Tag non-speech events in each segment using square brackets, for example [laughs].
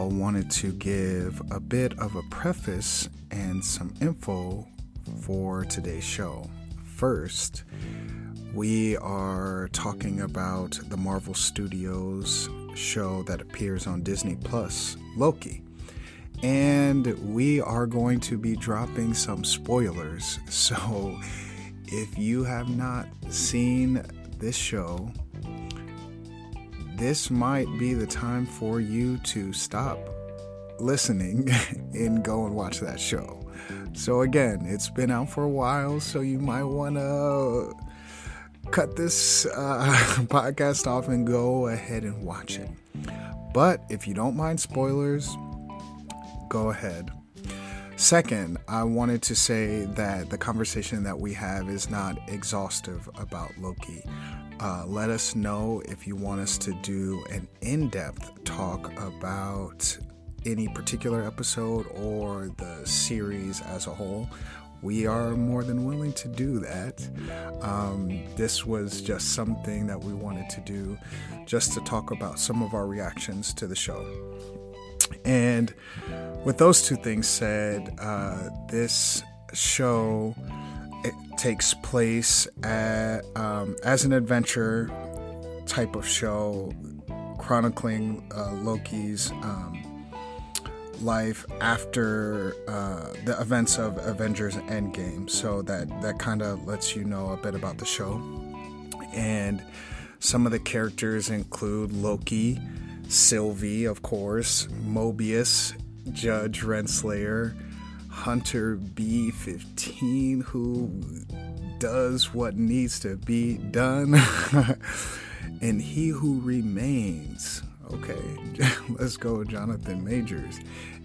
Y'all, wanted to give a bit of a preface and some info for today's show. First, we are talking about the Marvel Studios show that appears on Disney Plus, Loki. And we are going to be dropping some spoilers. [laughs] So if you have not seen this show, this might be the time for you to stop listening [laughs] and go and watch that show. So, again, it's been out for a while, so you might want to cut this uh, [laughs] podcast off and go ahead and watch it. But if you don't mind spoilers, go ahead. Second, I wanted to say that the conversation that we have is not exhaustive about Loki. Uh, let us know if you want us to do an in depth talk about any particular episode or the series as a whole. We are more than willing to do that. Um, this was just something that we wanted to do just to talk about some of our reactions to the show. And with those two things said, uh, this show it takes place at, um, as an adventure type of show, chronicling uh, Loki's um, life after uh, the events of Avengers Endgame. So that that kind of lets you know a bit about the show. And some of the characters include Loki, Sylvie, of course, Mobius, Judge Renslayer, Hunter B15, who does what needs to be done, [laughs] and He Who Remains. Okay, [laughs] let's go, Jonathan Majors,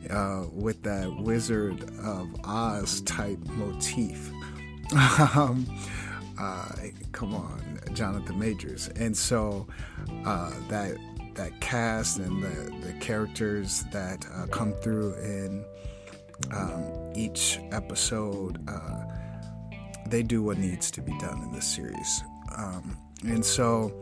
uh, with that Wizard of Oz type motif. [laughs] um, uh, come on, Jonathan Majors, and so uh, that that cast and the, the characters that uh, come through in um, each episode, uh, they do what needs to be done in this series. Um, and so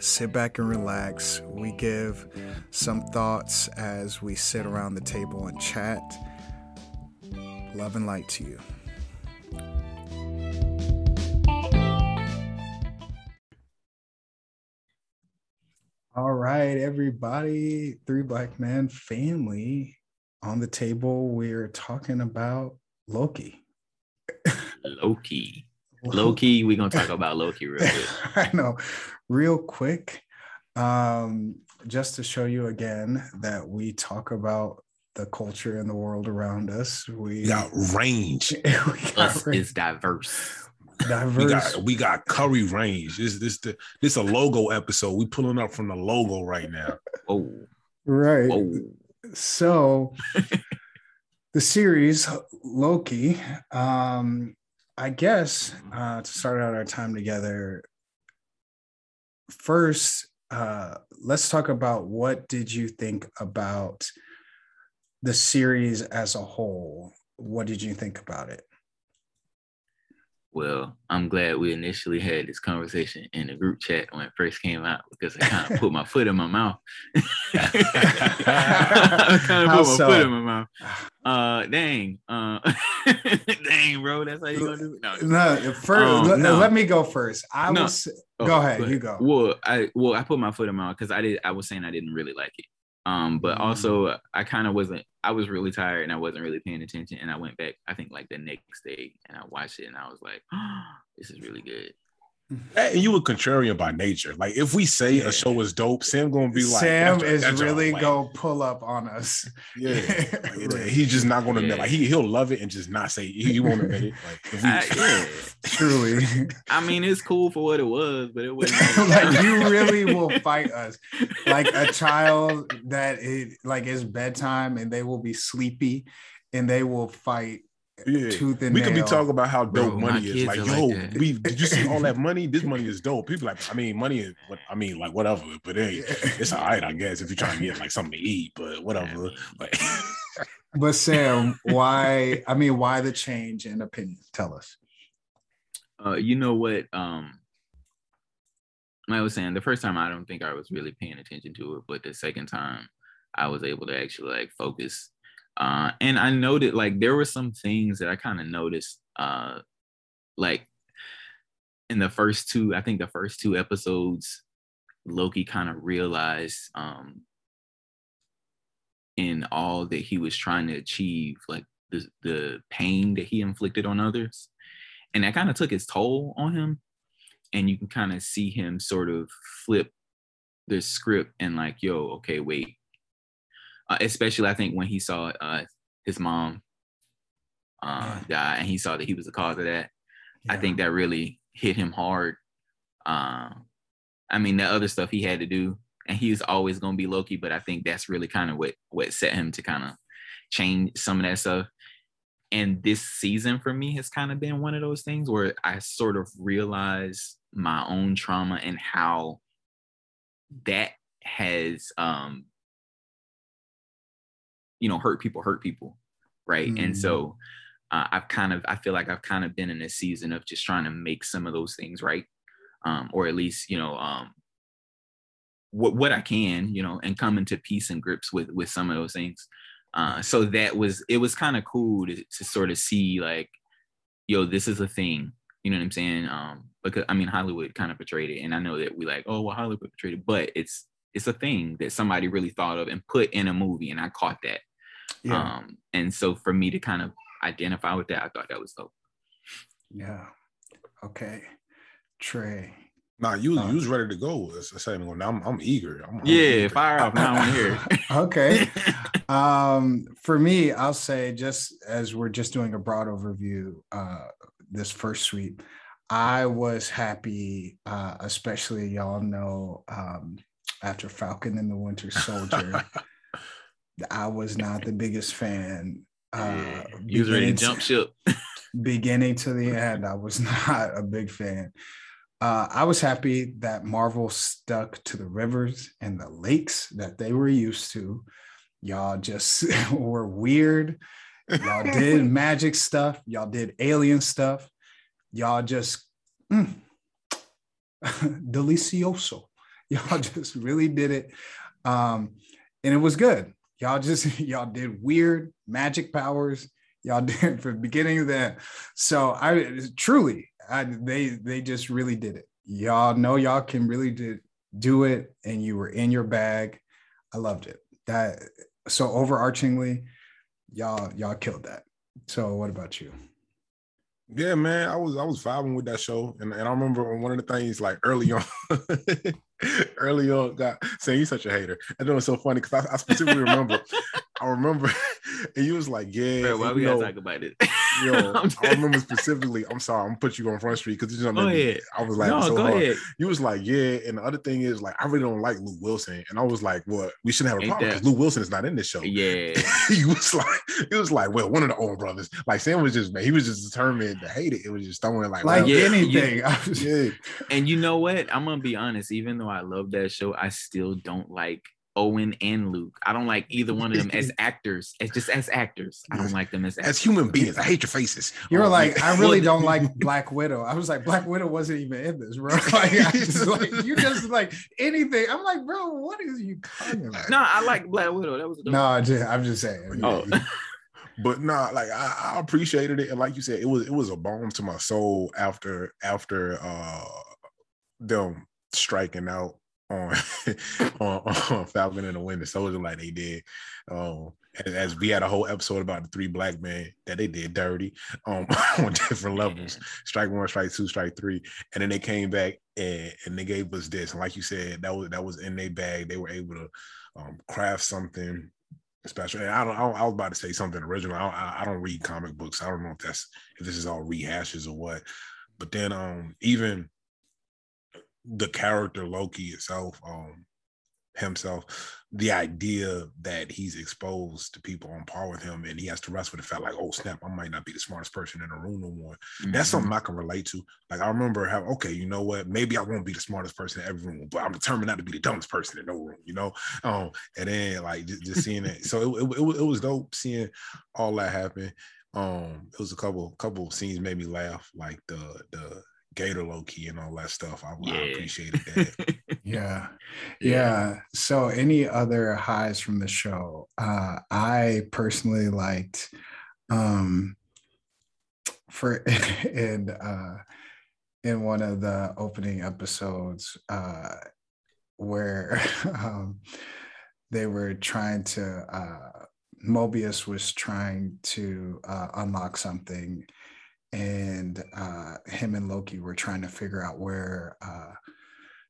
sit back and relax. We give some thoughts as we sit around the table and chat. Love and light to you. All right, everybody, Three Black Man family on the table. We're talking about Loki. Loki. [laughs] Loki, we're gonna talk about Loki real quick. [laughs] I know, real quick. Um, just to show you again that we talk about the culture and the world around us. We, We got range. [laughs] we got Us range. is diverse. diverse. We got we got curry range. This this the this a logo episode. We pulling up from the logo right now. Oh, right. oh, So the series Loki, um, I guess uh, to start out our time together, first uh, let's talk about what did you think about the series as a whole? What did you think about it? Well, I'm glad we initially had this conversation in the group chat when it first came out because I kind of put my foot in my mouth. I kind of put my so? foot in my mouth. Uh, dang, uh, [laughs] dang, bro, that's how you gonna do it? No, No, first, Um, let, no. let me go first. I No. was Oh, go ahead, but- you go. Well, I well, I put my foot in my mouth because I did. I was saying I didn't really like it. Um, but Mm. also I kind of wasn't. I was really tired and I wasn't really paying attention. And I went back. I think like the next day and I watched it and I was like, [gasps] "This is really good." That, and you were contrarian by nature. Like if we say Yeah. a show is dope, Sam gonna be like, Sam "That's- is that's really whack." go pull up on us. Yeah, Like, [laughs] Right. he's just not gonna admit. Like he he'll love it and just not say he, he won't admit it. Like if we, I, yeah. [laughs] Truly. I mean, it's cool for what it was, but it wasn't. [laughs] like you really will fight us like a child that it like it's bedtime and they will be sleepy and they will fight yeah. tooth and We could be talking about how dope Bro, money is. kids Like, yo, like that. we did you see all that [laughs] money? This money is dope. People like, I mean, money is what I mean, like whatever. But hey, it's all right, I guess, if you're trying to get like something to eat, but whatever. Like, [laughs] but sam why i mean why the change in opinion tell us uh, you know what? Um, I was saying the first time I don't think I was really paying attention to it, but the second time I was able to actually like focus. Uh, and I noted like there were some things that I kind of noticed, uh, like in the first two, I think the first two episodes, Loki kind of realized um, in all that he was trying to achieve, like the the pain that he inflicted on others, and that kind of took its toll on him. And you can kind of see him sort of flip the script and like, yo, okay, wait. Uh, especially, I think when he saw uh, his mom uh, die, and he saw that he was the cause of that. I think that really hit him hard. Uh, I mean, the other stuff he had to do, and he was always going to be Loki, but I think that's really kind of what what set him to kind of change some of that stuff. And this season for me has kind of been one of those things where I sort of realized my own trauma and how that has um you know hurt people hurt people right? And Mm. so uh, i've kind of i feel like i've kind of been in a season of just trying to make some of those things right um or at least you know um what what i can you know and come into peace and grips with with some of those things. Uh so that was it was kind of cool to, to sort of see like yo this is a thing you know what i'm saying? Um because i mean hollywood kind of portrayed it and i know that we like oh well hollywood portrayed it but it's it's a thing that somebody really thought of and put in a movie and i caught that yeah um, and so for me to kind of identify with that, I thought that was dope. yeah okay trey nah, you was Uh, you was ready to go a second ago. Now I'm, I'm eager. I'm, I'm Yeah, eager. fire off. Now I want to hear. it. okay [laughs] um for me i'll say just as we're just doing a broad overview uh this first sweep i was happy uh especially y'all know um after falcon and the winter soldier [laughs] i was not the biggest fan uh you was ready to beginning jump ship. [laughs] beginning to the end i was [laughs] not a big fan uh, I was happy that Marvel stuck to the rivers and the lakes that they were used to. Y'all just [laughs] were weird. Y'all did magic stuff. Y'all did alien stuff. Y'all just mm, delicioso. Y'all just really did it. Um, and it was good. Y'all just [laughs] y'all did weird magic powers. Y'all [laughs] did from the beginning of that. So I truly I, they they just really did it. Y'all know y'all can really do, do it, and you were in your bag. I loved it. That so overarchingly, y'all y'all killed that. So what about you? Yeah, man, I was I was vibing with that show, and, and I remember one of the things like early on, [laughs] early on, God, saying he's such a hater. I know it's so funny because I, I specifically remember, I remember, [laughs] and you was like, yeah, Bro, why we gotta talk about it? [laughs] yo, [laughs] I'm remember specifically. I'm sorry, I'm gonna put you on front street because you know, Go ahead. I was like, no, so go hard. ahead. You was like, yeah, and the other thing is like, I really don't like Luke Wilson, and I was like, what? We shouldn't have a Ain't problem because Luke Wilson is not in this show. Yeah. [laughs] he was like, it was like, well, one of the old brothers. Like Sam was just, man, he was just determined to hate it. It was just throwing like, Like well, Yeah, anything. [laughs] yeah, And you know what? I'm gonna be honest. Even though I love that show, I still don't like Owen and Luke. I don't like either one of them as [laughs] actors. As just as actors, I don't like them as as human beings, I hate your faces. You're Oh, like. I [laughs] really don't like [laughs] Black Widow. I was like, Black Widow wasn't even in this, bro. Like, I just like you just like anything. I'm like, bro, what is you talking about? No, I like Black Widow. That was a dope- No, I just, I'm just saying. Oh. but nah, like I, I appreciated it, and like you said, it was it was a balm to my soul after after uh them striking out on [laughs] on, on Falcon and the Winter Soldier like they did. Um, as, as we had a whole episode about the three black men that they did dirty um, [laughs] on different levels. Strike one strike two strike three. And then they came back and, and they gave us this. And like you said that was that was in their bag. They were able to um, craft something special. And I don't, I don't, I was about to say something original. I, I don't read comic books. I don't know if that's if this is all rehashes or what. But then um even the character Loki itself um himself the idea that he's exposed to people on par with him and he has to wrestle with the fact like oh snap i might not be the smartest person in the room no more. Mm-hmm. that's something i can relate to. Like i remember how okay you know what? Maybe i won't be the smartest person in every room but i'm determined not to be the dumbest person in no room you know? Um and then like just, just seeing it. So it, it, it, it was dope seeing all that happen. Um it was a couple couple scenes made me laugh like the the Gator Loki and all that stuff. I, yeah. I appreciated that. [laughs] [laughs] yeah. Yeah. So any other highs from the show? Uh I personally liked um for [laughs] in uh in one of the opening episodes uh where um they were trying to uh Mobius was trying to uh, unlock something and uh, him and Loki were trying to figure out where uh,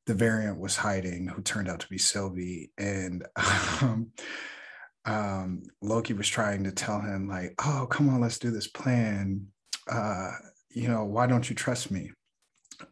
the variant was hiding, who turned out to be Sylvie, and [laughs] um, um, Loki was trying to tell him like, "Oh, come on, let's do this plan. Uh, you know, why don't you trust me?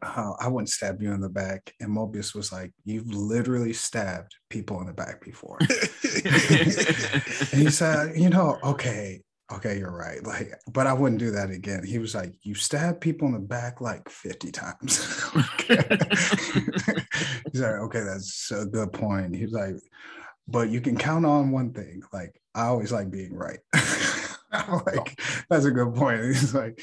Uh, I wouldn't stab you in the back." And Mobius was like, "You've literally stabbed people in the back before." [laughs] and he said, "You know, okay, okay, you're right. Like, but I wouldn't do that again. He was like, you stab people in the back like 50 times. [laughs] [laughs] He's like, okay, that's a good point. He's like, but you can count on one thing. Like, I always like being right. [laughs] like, that's a good point. He's like,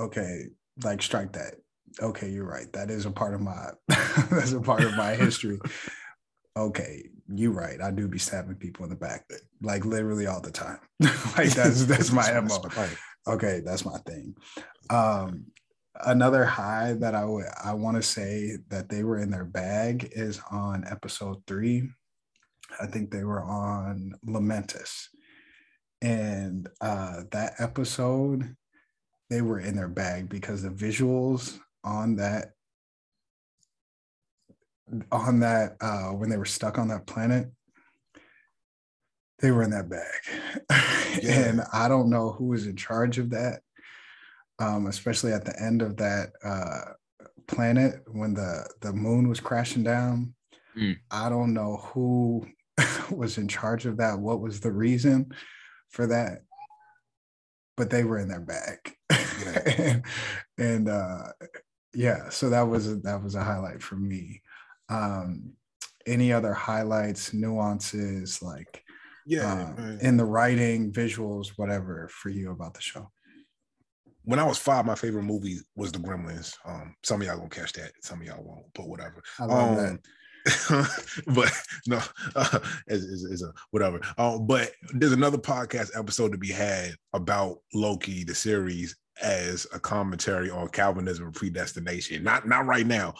okay, like strike that. Okay, you're right. That is a part of my that's a part of my history okay, you're right. I do be stabbing people in the back, like literally all the time. [laughs] like that's that's [laughs] my mo. Okay, that's my thing. Um, another high that I would I want to say that they were in their bag is on episode three. I think they were on Lamentis, and uh, that episode they were in their bag because the visuals on that on that uh, when they were stuck on that planet they were in that bag [laughs] yeah. and i don't know who was in charge of that um, especially at the end of that uh, planet when the the moon was crashing down mm. i don't know who [laughs] was in charge of that what was the reason for that but they were in their bag yeah. and, [laughs] and uh, yeah so that was a, that was a highlight for me um, any other highlights, nuances, like yeah, um, in the writing, visuals, whatever for you about the show? When I was five, my favorite movie was The Gremlins. Um, some of y'all gonna catch that, some of y'all won't, but whatever. I love um, that. [laughs] but no, [laughs] uh, is, is, is, a whatever. Um, but there's another podcast episode to be had about Loki, the series, as a commentary on Calvinism and predestination. Not not right now,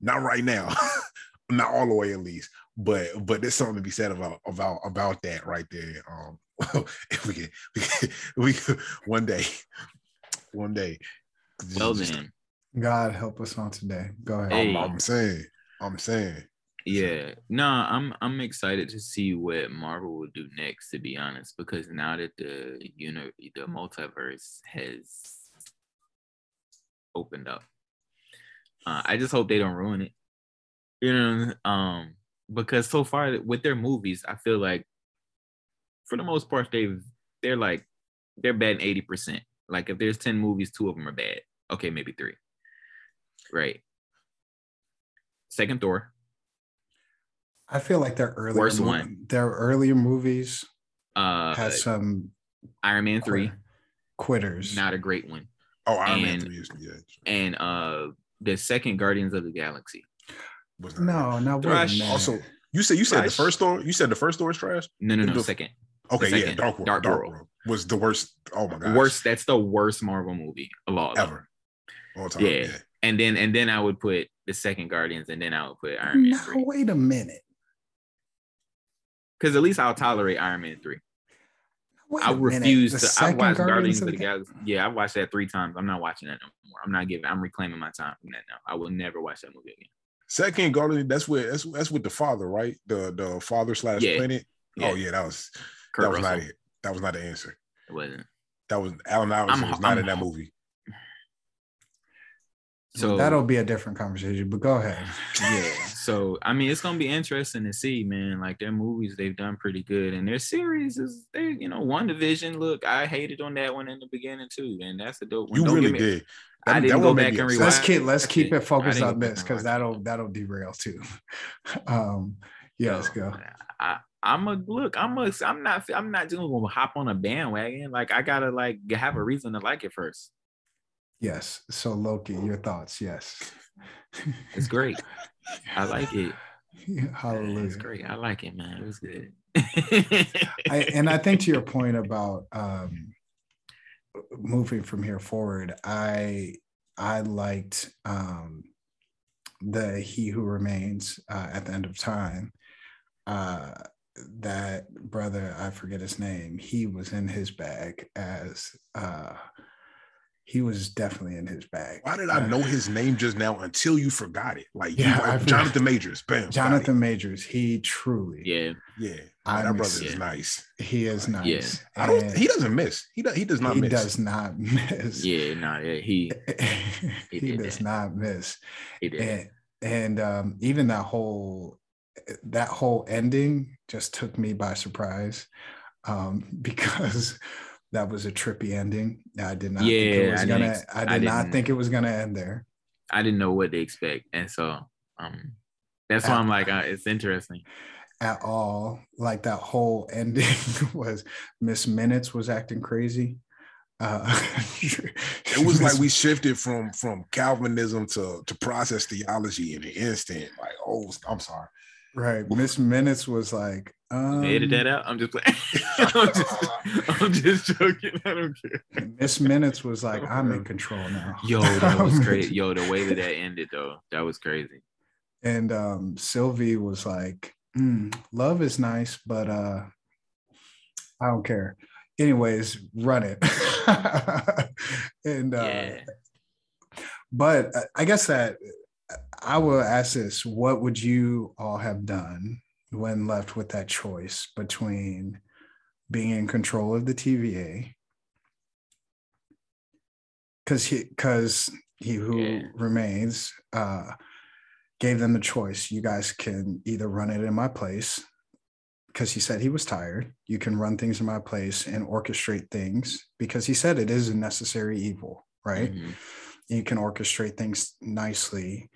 not right now, [laughs] not all the way at least, but but there's something to be said about about about that right there. Um, [laughs] if we can, we can, [laughs] we can, one day, one day. Well then, God help us on today. Go ahead. Hey. I'm, I'm saying, I'm saying. Yeah, no, I'm I'm excited to see what Marvel will do next. To be honest, because now that the you know the multiverse has opened up, uh, I just hope they don't ruin it. You know, um, because so far with their movies, I feel like for the most part they've they're like they're bad eighty percent. Like if there's ten movies, two of them are bad. Okay, maybe three. Right. Second Thor. I feel like their earlier worst movie, one. Their earlier movies uh has some Iron Man three quitters. Not a great one. Oh, Iron and, Man three is yeah. And uh the second Guardians of the Galaxy. Was no, no, trash. Also, you said you said trash. the first Thor. You said the first Thor is trash. No, no, no. The, second. Okay, second, yeah, Dark World. Dark, Dark World. World. was the worst. Oh my god, worst. That's the worst Marvel movie of all ever. All time. Yeah. yeah. and then and then I would put the second Guardians, and then I would put Iron Man. No, 3. wait a minute. Because at least I'll tolerate Iron Man three. Wait I a minute, refuse the to. I watched Guardians of of the Galaxy. Yeah, I watched that three times. I'm not watching that no more. I'm not giving. I'm reclaiming my time from that now. I will never watch that movie again. Second Guardian, that's where that's that's with the father, right? The the father slash Yeah. planet. Yeah. Oh yeah, that was Kurt that was Russell. not it. That was not the answer. It wasn't. That was Allen Iverson I'm- was not I'm- in that movie. So That'll be a different conversation, but go ahead. yeah. So I mean, it's gonna be interesting to see, man. Like their movies, they've done pretty good, and their series is they, you know, WandaVision. Look, I hated on that one in the beginning too, and that's a dope one. You Don't really me- did. I didn't one go back and upset. rewatch Let's keep let's I keep did- it focused on this because that'll that'll derail too. [laughs] um, yes, So, let's go. I, I'm a look. I'm a. I'm not. I'm not just gonna hop on a bandwagon. Like I gotta like have a reason to like it first. Yes. So Loki, your thoughts? Yes. It's great. I like it. [laughs] Hallelujah. It's great. I like it, man. It was good. [laughs] I, and I think to your point [laughs] about um, moving from here forward, I I liked um, the He Who Remains uh, at the end of time. Uh, that brother, I forget his name. He was in his bag as uh, he was definitely in his bag. Why did I know his name just now until you forgot it? Like Yeah, you, I. Jonathan Majors. Bam. Jonathan Majors. He truly, yeah. Yeah. I that miss- brother is yeah. nice. he is Yeah. nice. I don't And he doesn't miss. He does he does not miss. he miss. does not [laughs] miss. Yeah. No. Yeah. [laughs] He. he, did does that. not miss He did. and and um even that whole that whole ending just took me by surprise um [laughs] because that was a trippy ending i did not think it was I gonna ex- i I did not didn't- think it was gonna end there I didn't know what to expect, and so um, that's why I'm like, uh, it's interesting. at all like that whole [laughs] ending was miss minutes was acting crazy uh [laughs] It was like we shifted from from Calvinism to to process theology in an instant. Like, oh, I'm sorry. Right miss minutes was like um Edit that out. I'm just playing. [laughs] I'm, just, I'm just joking. I don't care. Miss Minutes was like, I'm in control now. Yo, that [laughs] was great. Yo, the way that that ended though, that was crazy. And um, Sylvie was like, "Mm, love is nice, but uh, I don't care. Anyways, run it. [laughs] and uh, Yeah. but uh, I guess that I will ask this: What would you all have done when left with that choice between being in control of the TVA? Because he, because he who Yeah. remains, uh, gave them the choice. You guys can either run it in my place, because he said he was tired. You can run things in my place and orchestrate things because he said it is a necessary evil, right? Mhm. you can orchestrate things nicely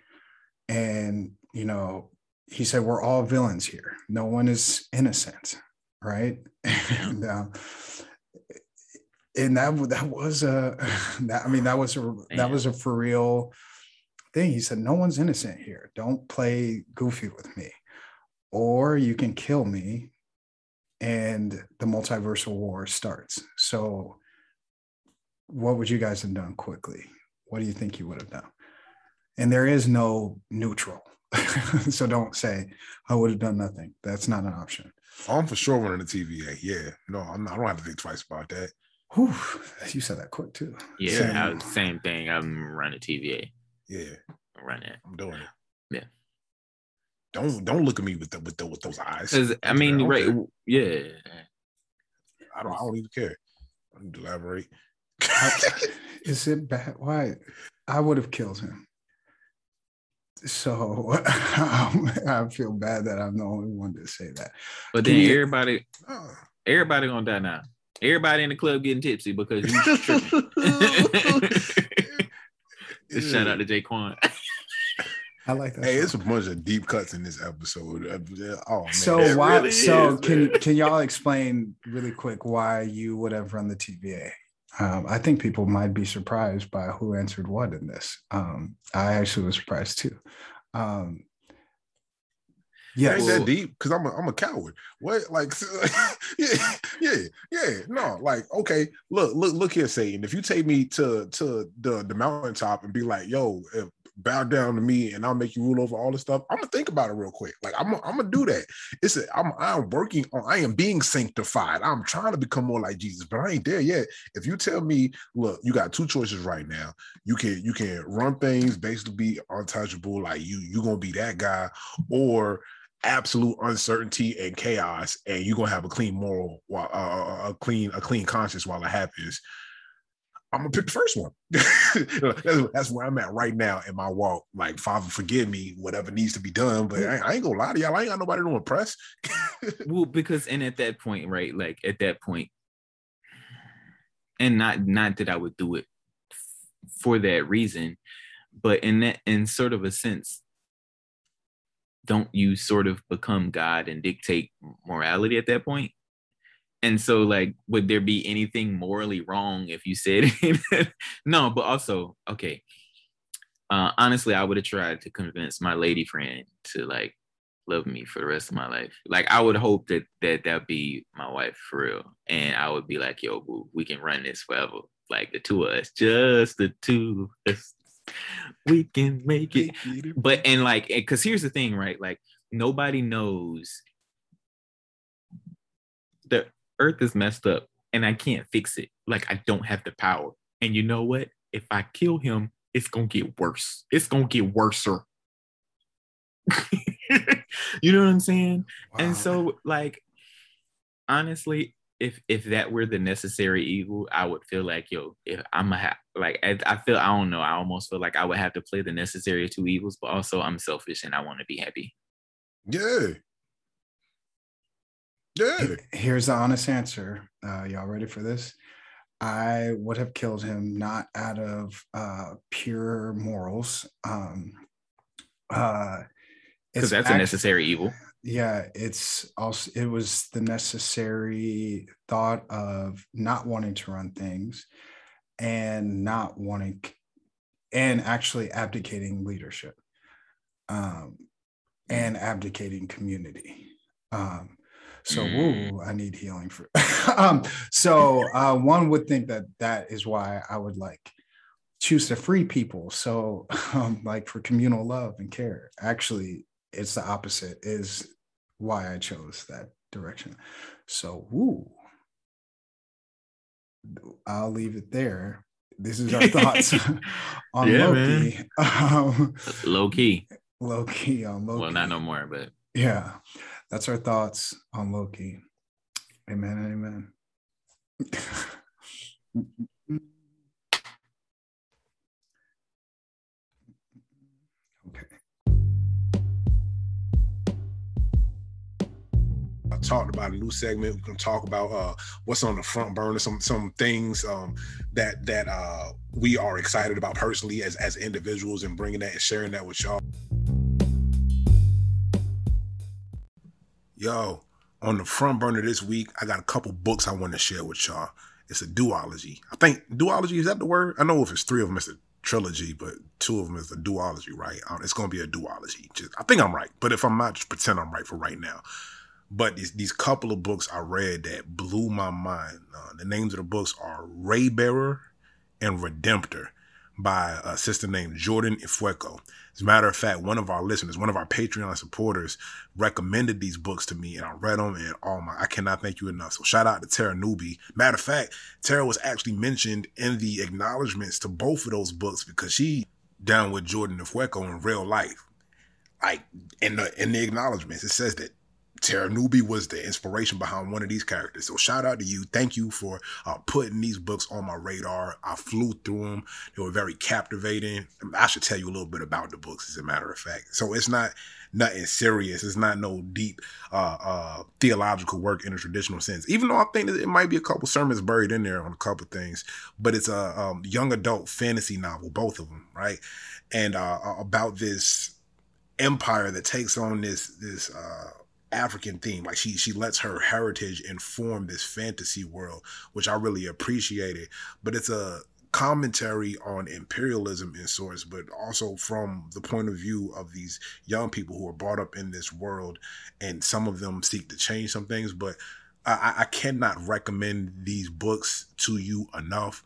and you know he said we're all villains here. No one is innocent right? [laughs] And uh, and that that was a [laughs] that i mean that was a that was a for real thing. He said no one's innocent here. Don't play goofy with me or you can kill me and the multiversal war starts. So what would you guys have done quickly? What do you think you would have done? And there is no neutral. [laughs] so don't say, I would have done nothing. That's not an option. I'm for sure running the TVA. Yeah. No, I'm not, I don't have to think twice about that. Whew, you said that quick too. Yeah, Same. I same thing. I'm running TVA. Yeah, I'm running it. I'm doing it. Yeah. Don't don't look at me with the, with the, with those eyes. I I mean, don't right? care. Yeah. I don't I don't even care. I don't elaborate. Is it bad? Why? I would have killed him. So um, [laughs] I feel bad that I'm the only one to say that. But Can then you- everybody, Oh. [sighs] everybody gonna die now. Everybody in the club getting tipsy because you [laughs] tripping. [laughs] Shout out to J-Kwon. I like that. Hey, song. it's a bunch of deep cuts in this episode. Uh, Oh man. so It why? really so is, can man. can y'all explain really quick why you would have run the TVA? Um, I think people might be surprised by who answered what in this. Um, I actually was surprised too. Um, It yes, ain't that deep because I'm a, I'm a coward. What like [laughs] yeah yeah yeah no like okay look look look here Satan if you take me to to the the mountaintop and be like yo if bow down to me and I'll make you rule over all this stuff, I'm gonna think about it real quick. Like I'm, I'm gonna do that. It's a, I'm, I'm working on. I am being sanctified. I'm trying to become more like Jesus, but I ain't there yet. If you tell me, look, you got two choices right now. You can, you can run things basically be untouchable, like you, you gonna be that guy, or absolute uncertainty and chaos, and you're gonna have a clean moral, while uh, a clean, a clean conscience while it happens. I'm gonna pick the first one. [laughs] that's, that's, where I'm at right now in my walk. Like, Father, forgive me, whatever needs to be done. But I, I ain't gonna lie to y'all. I ain't got nobody to impress. [laughs] well, because and at that point, right? Like at that point, and not not that I would do it for that reason, but in that in sort of a sense, don't you sort of become God and dictate morality at that point? And so, like, would there be anything morally wrong if you said [laughs] no? But also, okay. Uh, honestly, I would have tried to convince my lady friend to like love me for the rest of my life. Like, I would hope that that that be my wife for real, and I would be like, "Yo, boo, we can run this forever." Like the two of us, just the two of us. We can make it. But and like, because here's the thing, right? Like, nobody knows the earth is messed up and I can't fix it. Like I don't have the power. And you know what? If I kill him, it's gonna get worse. It's gonna get worser. [laughs] you know what I'm saying? Wow. And so, like, honestly, if if that were the necessary evil, I would feel like, yo, if I'm a ha- like, I, I feel I don't know. I almost feel like I would have to play the necessary two evils, but also I'm selfish and I want to be happy. Yeah, yeah. Here's the honest answer. Uh, y'all ready for this? I would have killed him not out of uh, pure morals. Um, uh, because that's act- a necessary evil. Yeah, it's also it was the necessary thought of not wanting to run things and not wanting and actually abdicating leadership um, and abdicating community. Um, so, mm. woo, I need healing for. [laughs] um, so, uh, one would think that that is why I would like choose to free people. So, [laughs] um, like for communal love and care. Actually, it's the opposite. Is why I chose that direction. So, woo. I'll leave it there. This is our thoughts [laughs] on yeah, Loki. Um, low key. Low key on Loki. Well, not no more, but yeah that's our thoughts on Loki. Amen amen. talked about a new segment. We're gonna talk about uh, what's on the front burner, some some things um, that that uh, we are excited about personally as as individuals, and bringing that and sharing that with y'all. Yo, on the front burner this week, I got a couple books I want to share with y'all. It's a duology. I think duology is that the word? I know if it's three of them, it's a trilogy, but two of them is a duology, right? Um, it's going to be a duology. Just, I think I'm right, but if I'm not, just pretend I'm right for right now. But these, these couple of books I read that blew my mind. Uh, the names of the books are Raybearer and Redemptor by a sister named Jordan Ifueko. As a matter of fact, one of our listeners, one of our Patreon supporters, recommended these books to me, and I read them, and oh my, I cannot thank you enough. So shout out to Tara Newby. Matter of fact, Tara was actually mentioned in the acknowledgments to both of those books because she down with Jordan Ifueko in real life. Like in the in the acknowledgments, it says that Tara Newby was the inspiration behind one of these characters. So shout out to you. Thank you for uh, putting these books on my radar. I flew through them. They were very captivating. I should tell you a little bit about the books, as a matter of fact. So it's not nothing serious. It's not no deep uh, uh, theological work in a traditional sense. Even though I think it might be a couple sermons buried in there on a couple things, but it's a um, young adult fantasy novel, both of them, right? And uh, about this empire that takes on this this uh, African theme. Like she she lets her heritage inform this fantasy world, which I really appreciated. But it's a commentary on imperialism in sorts, but also from the point of view of these young people who are brought up in this world, and some of them seek to change some things. But I, I cannot recommend these books to you enough.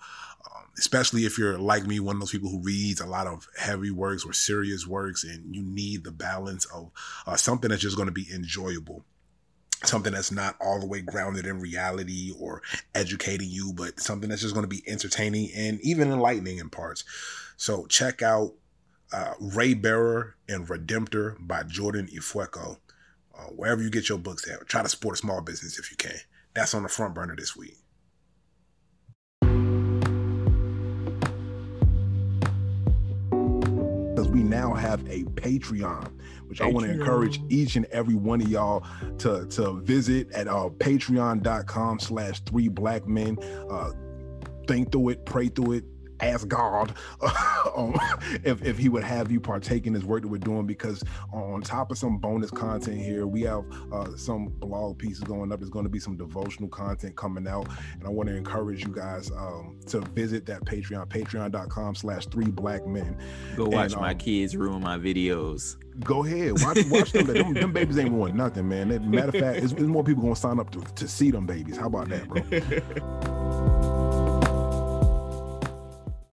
Especially if you're like me, one of those people who reads a lot of heavy works or serious works, and you need the balance of uh, something that's just going to be enjoyable something that's not all the way grounded in reality or educating you, but something that's just going to be entertaining and even enlightening in parts. So check out uh, Raybearer and Redemptor by Jordan Ifueko. Uh, wherever you get your books at, try to support a small business if you can. That's on the front burner this week. Now have a Patreon which Patreon. I want to encourage each and every one of y'all to to visit at uh, patreon.com slash three black men. Uh, think through it, pray through it, ask God [laughs] um, if, if he would have you partake in this work that we're doing because on top of some bonus content here, we have uh, some blog pieces going up. There's going to be some devotional content coming out. And I want to encourage you guys um, to visit that Patreon, patreon.com slash three black men. Go watch and, um, my kids ruin my videos. Go ahead, watch, watch them, them. them. babies ain't ruin nothing, man. Matter of fact, there's, there's more people going to sign up to, to see them babies. How about that, bro? [laughs]